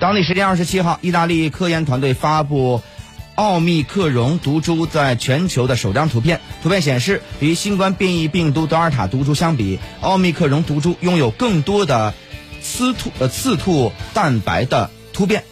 当地时间二十七号，意大利科研团队发布奥密克戎毒株在全球的首张图片。图片显示，与新冠变异病毒德尔塔毒株相比，奥密克戎毒株拥有更多的刺突呃刺突蛋白的突变。